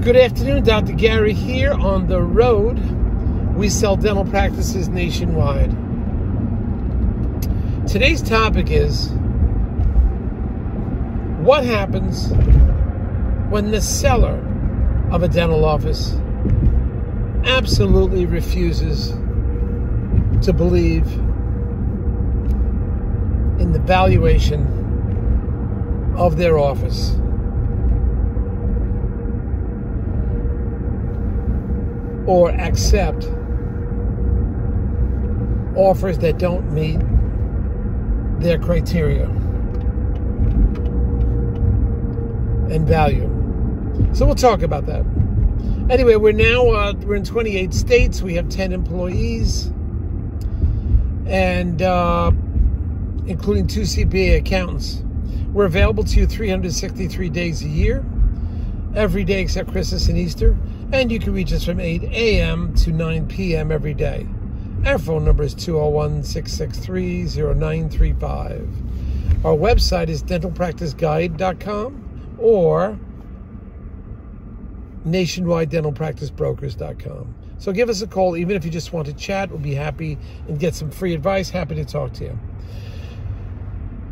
Good afternoon, Dr. Gary here on the road. We sell dental practices nationwide. Today's topic is what happens when the seller of a dental office absolutely refuses to believe in the valuation of their office. Or accept offers that don't meet their criteria and value. So we'll talk about that. Anyway, we're now uh, we're in 28 states. We have 10 employees, and uh, including two CPA accountants. We're available to you 363 days a year, every day except Christmas and Easter, and you can reach us from 8 a.m. to 9 p.m. every day. Our phone number is 201 663 0935. Our website is dentalpracticeguide.com or nationwidedentalpracticebrokers.com. So give us a call, even if you just want to chat. We'll be happy and get some free advice. Happy to talk to you.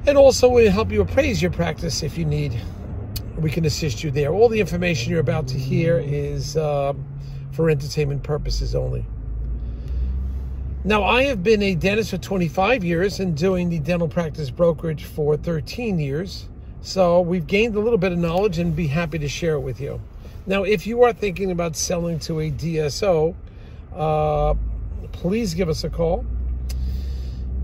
And also, we'll help you appraise your practice if you need. We can assist you there. All the information you're about to hear is uh, for entertainment purposes only. Now, I have been a dentist for 25 years and doing the dental practice brokerage for 13 years. So we've gained a little bit of knowledge and be happy to share it with you. Now, if you are thinking about selling to a DSO, uh, please give us a call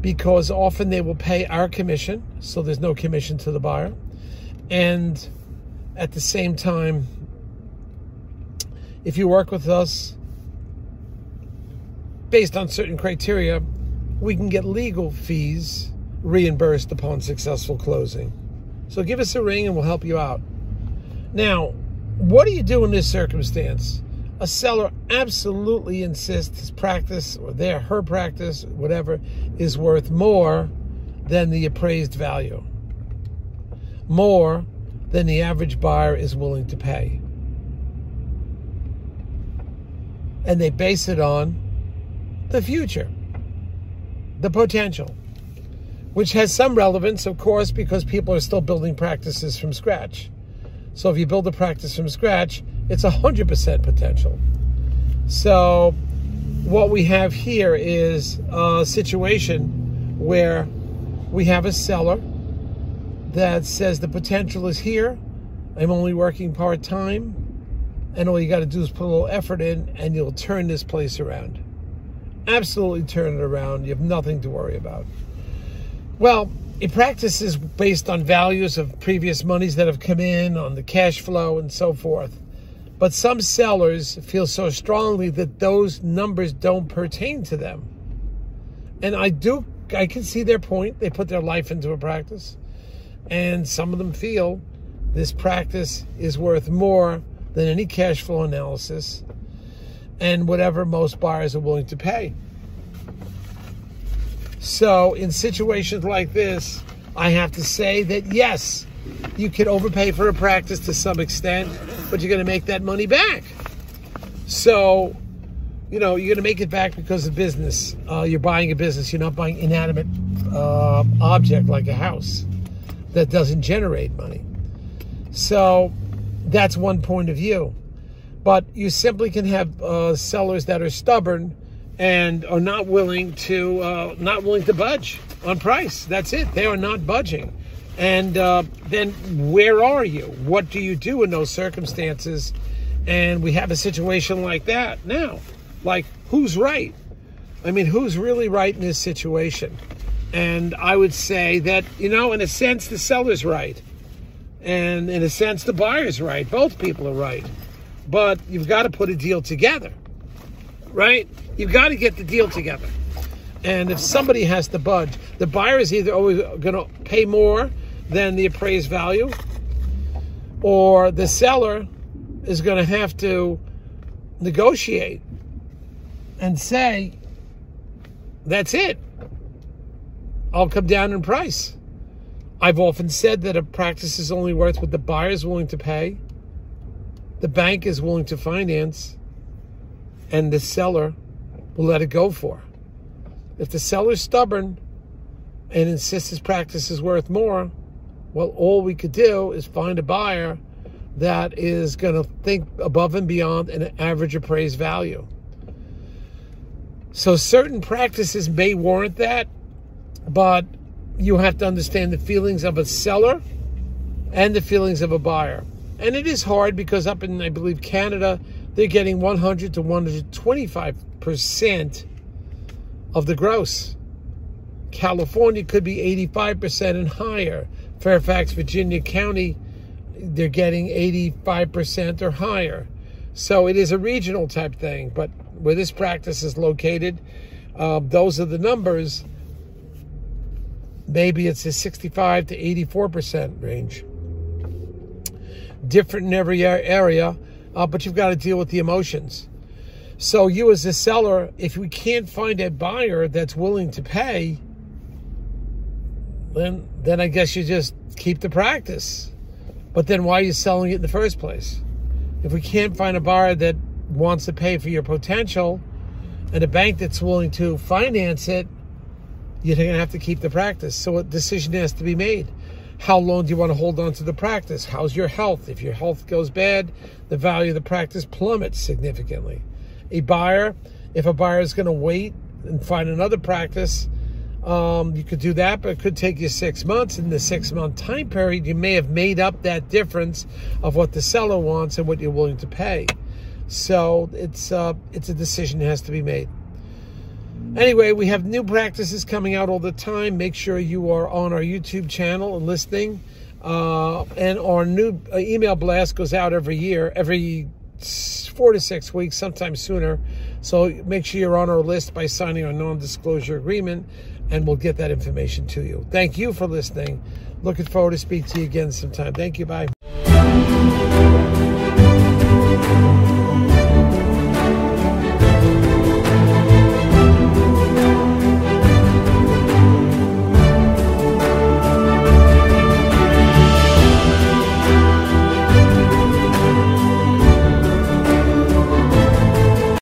because often they will pay our commission, so there's no commission to the buyer. And at the same time, if you work with us based on certain criteria, we can get legal fees reimbursed upon successful closing. So give us a ring and we'll help you out. Now, what do you do in this circumstance? A seller absolutely insists his practice or their her practice, whatever, is worth more than the appraised value. More than the average buyer is willing to pay. And they base it on the future, the potential, which has some relevance, of course, because people are still building practices from scratch. So if you build a practice from scratch, it's 100% potential. So what we have here is a situation where we have a seller that says the potential is here. I'm only working part time, and all you got to do is put a little effort in, and you'll turn this place around. Absolutely turn it around. You have nothing to worry about. Well, a practice is based on values of previous monies that have come in, on the cash flow, and so forth. But some sellers feel so strongly that those numbers don't pertain to them. And I do, I can see their point. They put their life into a practice. And some of them feel this practice is worth more than any cash flow analysis and whatever most buyers are willing to pay. So, in situations like this, I have to say that yes, you can overpay for a practice to some extent, but you're going to make that money back. So, you know, you're going to make it back because of business. Uh, you're buying a business. You're not buying inanimate uh, object like a house that doesn't generate money. So, that's one point of view. But you simply can have uh, sellers that are stubborn and are not willing to uh, not willing to budge on price. That's it. They are not budging. And uh, then where are you? What do you do in those circumstances? And we have a situation like that now. Like who's right? I mean, who's really right in this situation? And I would say that you know, in a sense, the seller's right, and in a sense, the buyer's right. Both people are right, but you've got to put a deal together right? You've got to get the deal together. And if somebody has to budge, the buyer is either always going to pay more than the appraised value, or the seller is going to have to negotiate and say, that's it. I'll come down in price. I've often said that a practice is only worth what the buyer is willing to pay the bank is willing to finance and the seller will let it go for. If the seller's stubborn and insists his practice is worth more, well, all we could do is find a buyer that is going to think above and beyond an average appraised value. So certain practices may warrant that, but you have to understand the feelings of a seller and the feelings of a buyer. And it is hard because up in, I believe, Canada, they're getting 100 to 125% of the gross. California could be 85% and higher. Fairfax, Virginia County, they're getting 85% or higher. So it is a regional type thing, but where this practice is located, uh, those are the numbers. Maybe it's a 65 to 84% range. Different in every area, uh, but you've got to deal with the emotions. So you as a seller, if we can't find a buyer that's willing to pay, then then I guess you just keep the practice. But then why are you selling it in the first place? If we can't find a buyer that wants to pay for your potential and a bank that's willing to finance it, you're going to have to keep the practice. So a decision has to be made. How long do you want to hold on to the practice? How's your health? If your health goes bad, the value of the practice plummets significantly a buyer. If a buyer is going to wait and find another practice, um, you could do that, but it could take you six months. In the six month time period, you may have made up that difference of what the seller wants and what you're willing to pay. So it's uh, it's a decision that has to be made. Anyway, we have new practices coming out all the time. Make sure you are on our YouTube channel and listening. Uh, and our new uh, email blast goes out every year, every four to six weeks, sometimes sooner. So make sure you're on our list by signing our non-disclosure agreement, and we'll get that information to you. Thank you for listening. Looking forward to speak to you again sometime. Thank you. Bye.